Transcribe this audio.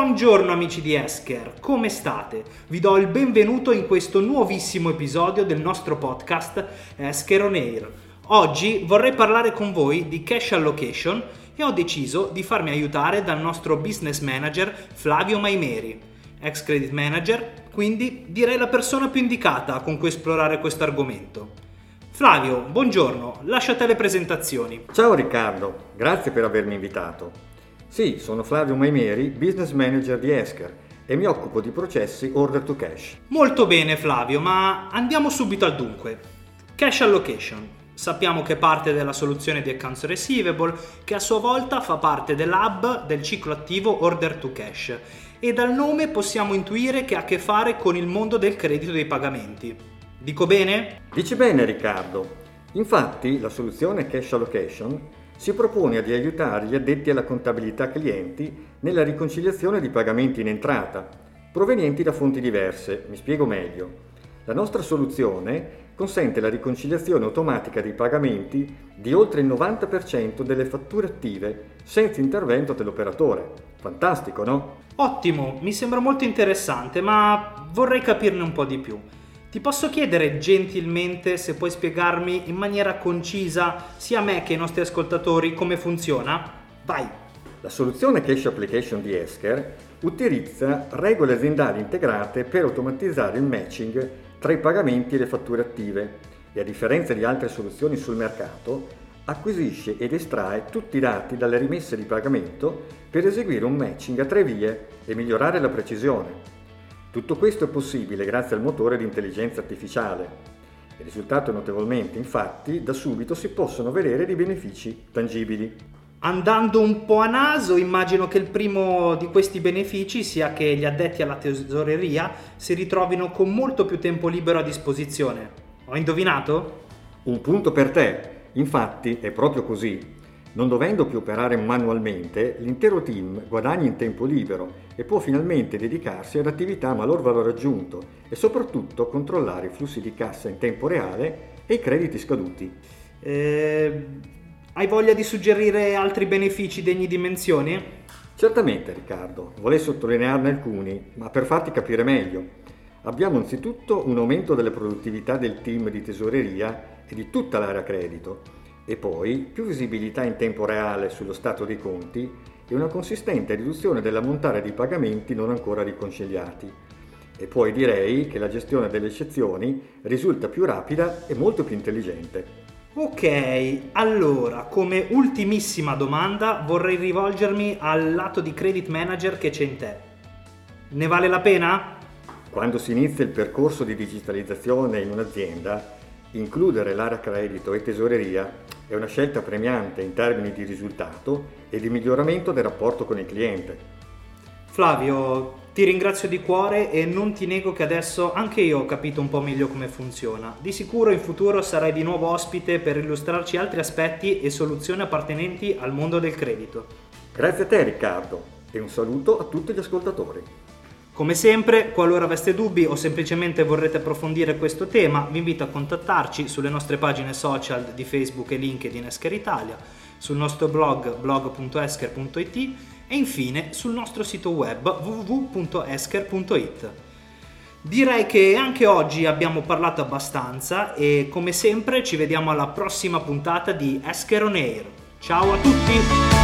Buongiorno amici di Esker, come state? Vi do il benvenuto in questo nuovissimo episodio del nostro podcast Esker On Air. Oggi vorrei parlare con voi di cash allocation e ho deciso di farmi aiutare dal nostro business manager Flavio Maimeri, ex credit manager, quindi direi la persona più indicata con cui esplorare questo argomento. Flavio, buongiorno, lascia te le presentazioni. Ciao Riccardo, grazie per avermi invitato. Sì, sono Flavio Maimeri, business manager di Esker e mi occupo di processi order to cash. Molto bene Flavio, ma andiamo subito al dunque. Cash allocation. Sappiamo che parte della soluzione di accounts receivable, che a sua volta fa parte dell'hub del ciclo attivo order to cash e dal nome possiamo intuire che ha a che fare con il mondo del credito dei pagamenti. Dico bene? Dici bene Riccardo. Infatti la soluzione cash allocation si propone di aiutare gli addetti alla contabilità clienti nella riconciliazione di pagamenti in entrata, provenienti da fonti diverse. Mi spiego meglio. La nostra soluzione consente la riconciliazione automatica dei pagamenti di oltre il 90% delle fatture attive senza intervento dell'operatore. Fantastico, no? Ottimo, mi sembra molto interessante, ma vorrei capirne un po' di più. Ti posso chiedere gentilmente se puoi spiegarmi in maniera concisa sia a me che ai nostri ascoltatori come funziona? Vai! La soluzione Cash Application di Esker utilizza regole aziendali integrate per automatizzare il matching tra i pagamenti e le fatture attive e a differenza di altre soluzioni sul mercato acquisisce ed estrae tutti i dati dalle rimesse di pagamento per eseguire un matching a tre vie e migliorare la precisione. Tutto questo è possibile grazie al motore di intelligenza artificiale. Il risultato è notevolmente, infatti, da subito si possono vedere dei benefici tangibili. Andando un po' a naso, immagino che il primo di questi benefici sia che gli addetti alla tesoreria si ritrovino con molto più tempo libero a disposizione. Ho indovinato? Un punto per te. Infatti è proprio così. Non dovendo più operare manualmente, l'intero team guadagna in tempo libero e può finalmente dedicarsi ad attività a maggior valore aggiunto e soprattutto controllare i flussi di cassa in tempo reale e i crediti scaduti. Eh, hai voglia di suggerire altri benefici degni di menzione? Certamente Riccardo, vorrei sottolinearne alcuni, ma per farti capire meglio. Abbiamo anzitutto un aumento della produttività del team di tesoreria e di tutta l'area credito e poi più visibilità in tempo reale sullo stato dei conti e una consistente riduzione dell'ammontare di pagamenti non ancora riconciliati. E poi direi che la gestione delle eccezioni risulta più rapida e molto più intelligente. Ok, allora, come ultimissima domanda vorrei rivolgermi al lato di credit manager che c'è in te. Ne vale la pena? Quando si inizia il percorso di digitalizzazione in un'azienda, includere l'area credito e tesoreria è una scelta premiante in termini di risultato e di miglioramento del rapporto con il cliente. Flavio, ti ringrazio di cuore e non ti nego che adesso anche io ho capito un po' meglio come funziona. Di sicuro in futuro sarai di nuovo ospite per illustrarci altri aspetti e soluzioni appartenenti al mondo del credito. Grazie a te Riccardo e un saluto a tutti gli ascoltatori. Come sempre, qualora aveste dubbi o semplicemente vorrete approfondire questo tema, vi invito a contattarci sulle nostre pagine social di Facebook e LinkedIn Esker Italia, sul nostro blog blog.esker.it e infine sul nostro sito web www.esker.it. Direi che anche oggi abbiamo parlato abbastanza e come sempre ci vediamo alla prossima puntata di Esker On Air. Ciao a tutti!